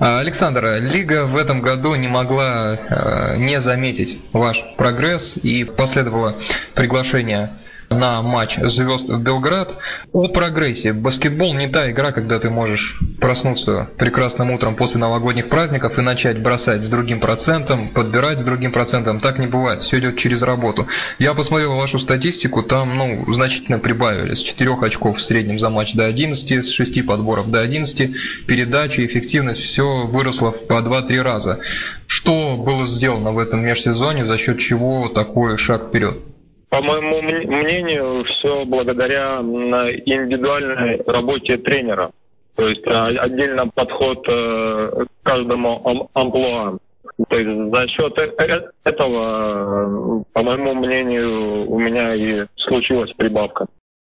А, Александр, Лига в этом году не могла э, не заметить ваш прогресс и последовало приглашение на матч звезд в Белград. О прогрессе. Баскетбол не та игра, когда ты можешь проснуться прекрасным утром после новогодних праздников и начать бросать с другим процентом, подбирать с другим процентом. Так не бывает. Все идет через работу. Я посмотрел вашу статистику, там ну, значительно прибавили. С 4 очков в среднем за матч до 11, с 6 подборов до 11. Передачи, эффективность, все выросло по 2-3 раза. Что было сделано в этом межсезоне, за счет чего такой шаг вперед? По моему мнению, все благодаря индивидуальной работе тренера. То есть а, отдельно подход э, к каждому амплуа. То есть за счет э, э, этого, по моему мнению, у меня и случилась прибавка.